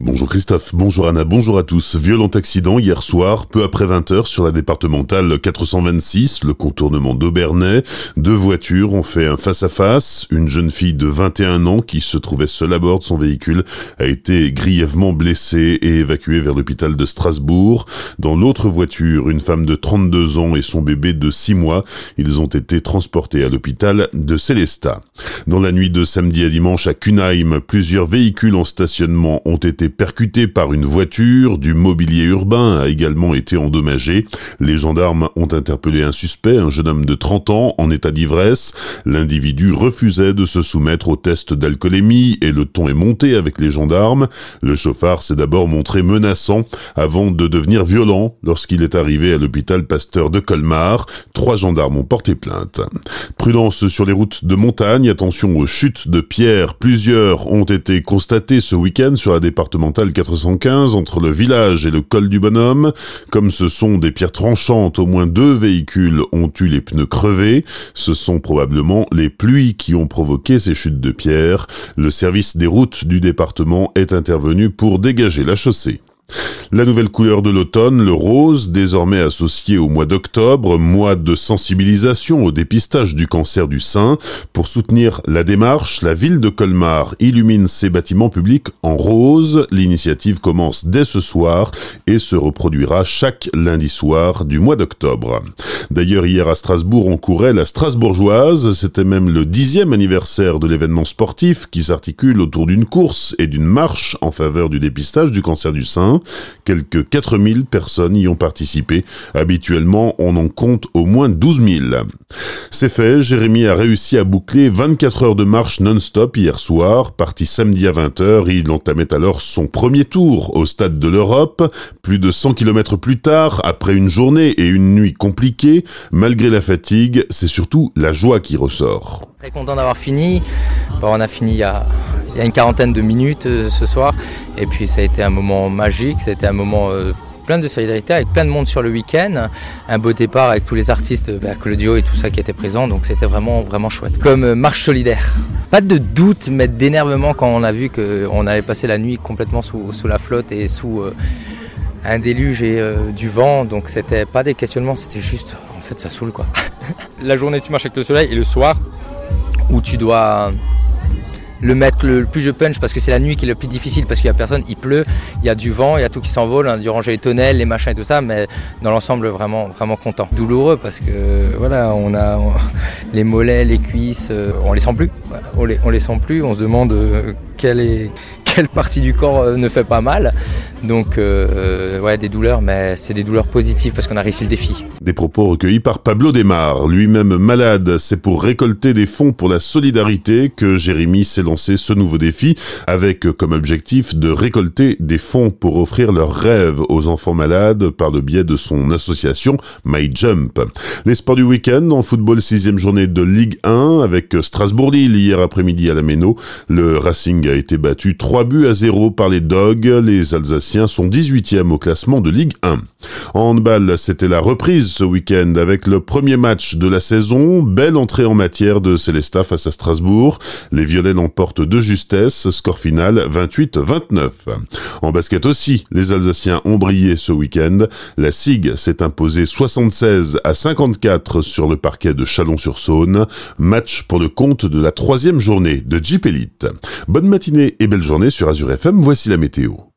Bonjour Christophe, bonjour Anna, bonjour à tous. Violent accident hier soir, peu après 20h sur la départementale 426, le contournement d'Aubernay. Deux voitures ont fait un face-à-face. Une jeune fille de 21 ans qui se trouvait seule à bord de son véhicule a été grièvement blessée et évacuée vers l'hôpital de Strasbourg. Dans l'autre voiture, une femme de 32 ans et son bébé de 6 mois. Ils ont été transportés à l'hôpital de Célestat. Dans la nuit de samedi à dimanche à Cunheim, plusieurs véhicules en stationnement ont été percuté par une voiture, du mobilier urbain a également été endommagé. Les gendarmes ont interpellé un suspect, un jeune homme de 30 ans, en état d'ivresse. L'individu refusait de se soumettre au test d'alcoolémie et le ton est monté avec les gendarmes. Le chauffard s'est d'abord montré menaçant avant de devenir violent lorsqu'il est arrivé à l'hôpital Pasteur de Colmar. Trois gendarmes ont porté plainte. Prudence sur les routes de montagne, attention aux chutes de pierres. Plusieurs ont été constatées ce week-end sur la département 415 entre le village et le col du bonhomme. Comme ce sont des pierres tranchantes, au moins deux véhicules ont eu les pneus crevés. Ce sont probablement les pluies qui ont provoqué ces chutes de pierres. Le service des routes du département est intervenu pour dégager la chaussée. La nouvelle couleur de l'automne, le rose, désormais associé au mois d'octobre, mois de sensibilisation au dépistage du cancer du sein. Pour soutenir la démarche, la ville de Colmar illumine ses bâtiments publics en rose. L'initiative commence dès ce soir et se reproduira chaque lundi soir du mois d'octobre. D'ailleurs, hier à Strasbourg, on courait la Strasbourgeoise. C'était même le dixième anniversaire de l'événement sportif qui s'articule autour d'une course et d'une marche en faveur du dépistage du cancer du sein. Quelques 4000 personnes y ont participé. Habituellement, on en compte au moins 12 000. C'est fait, Jérémy a réussi à boucler 24 heures de marche non-stop hier soir. Parti samedi à 20h, il entamait alors son premier tour au Stade de l'Europe. Plus de 100 km plus tard, après une journée et une nuit compliquées, malgré la fatigue, c'est surtout la joie qui ressort. Très content d'avoir fini. on a fini il y a, une quarantaine de minutes euh, ce soir. Et puis ça a été un moment magique, ça a été un moment euh, plein de solidarité avec plein de monde sur le week-end. Un beau départ avec tous les artistes, bah, Claudio et tout ça qui étaient présents. Donc c'était vraiment, vraiment chouette. Comme euh, marche solidaire. Pas de doute, mais d'énervement quand on a vu qu'on allait passer la nuit complètement sous, la flotte et sous un déluge et du vent. Donc c'était pas des questionnements, c'était juste, en fait, ça saoule quoi. la journée tu marches avec le soleil et le soir où tu dois le mettre le, plus je punch parce que c'est la nuit qui est le plus difficile parce qu'il y a personne, il pleut, il y a du vent, il y a tout qui s'envole, hein, du ranger les tonnelles, les machins et tout ça, mais dans l'ensemble vraiment vraiment content. Douloureux parce que voilà, on a les mollets, les cuisses, euh, on les sent plus, on les, on les sent plus, on se demande euh, quelle est quelle partie du corps euh, ne fait pas mal. Donc, euh, ouais, des douleurs, mais c'est des douleurs positives parce qu'on a réussi le défi. Des propos recueillis par Pablo Desmar, lui-même malade. C'est pour récolter des fonds pour la solidarité que Jérémy s'est lancé ce nouveau défi, avec comme objectif de récolter des fonds pour offrir leurs rêves aux enfants malades par le biais de son association My Jump. Les sports du week-end en football sixième journée de Ligue 1 avec Strasbourg-Lille hier après-midi à la Méno. Le Racing a été battu 3 buts à 0 par les Dogs. Les Alsaciens sont 18e au classement de Ligue 1. En handball, c'était la reprise ce week-end avec le premier match de la saison. Belle entrée en matière de Célestat face à Strasbourg. Les Violets l'emportent de justesse. Score final 28-29. En basket aussi, les Alsaciens ont brillé ce week-end. La SIG s'est imposée 76 à 54 sur le parquet de Chalon-sur-Saône. Match pour le compte de la troisième journée de Jeep Elite. Bonne matinée et belle journée sur Azure FM, voici la météo.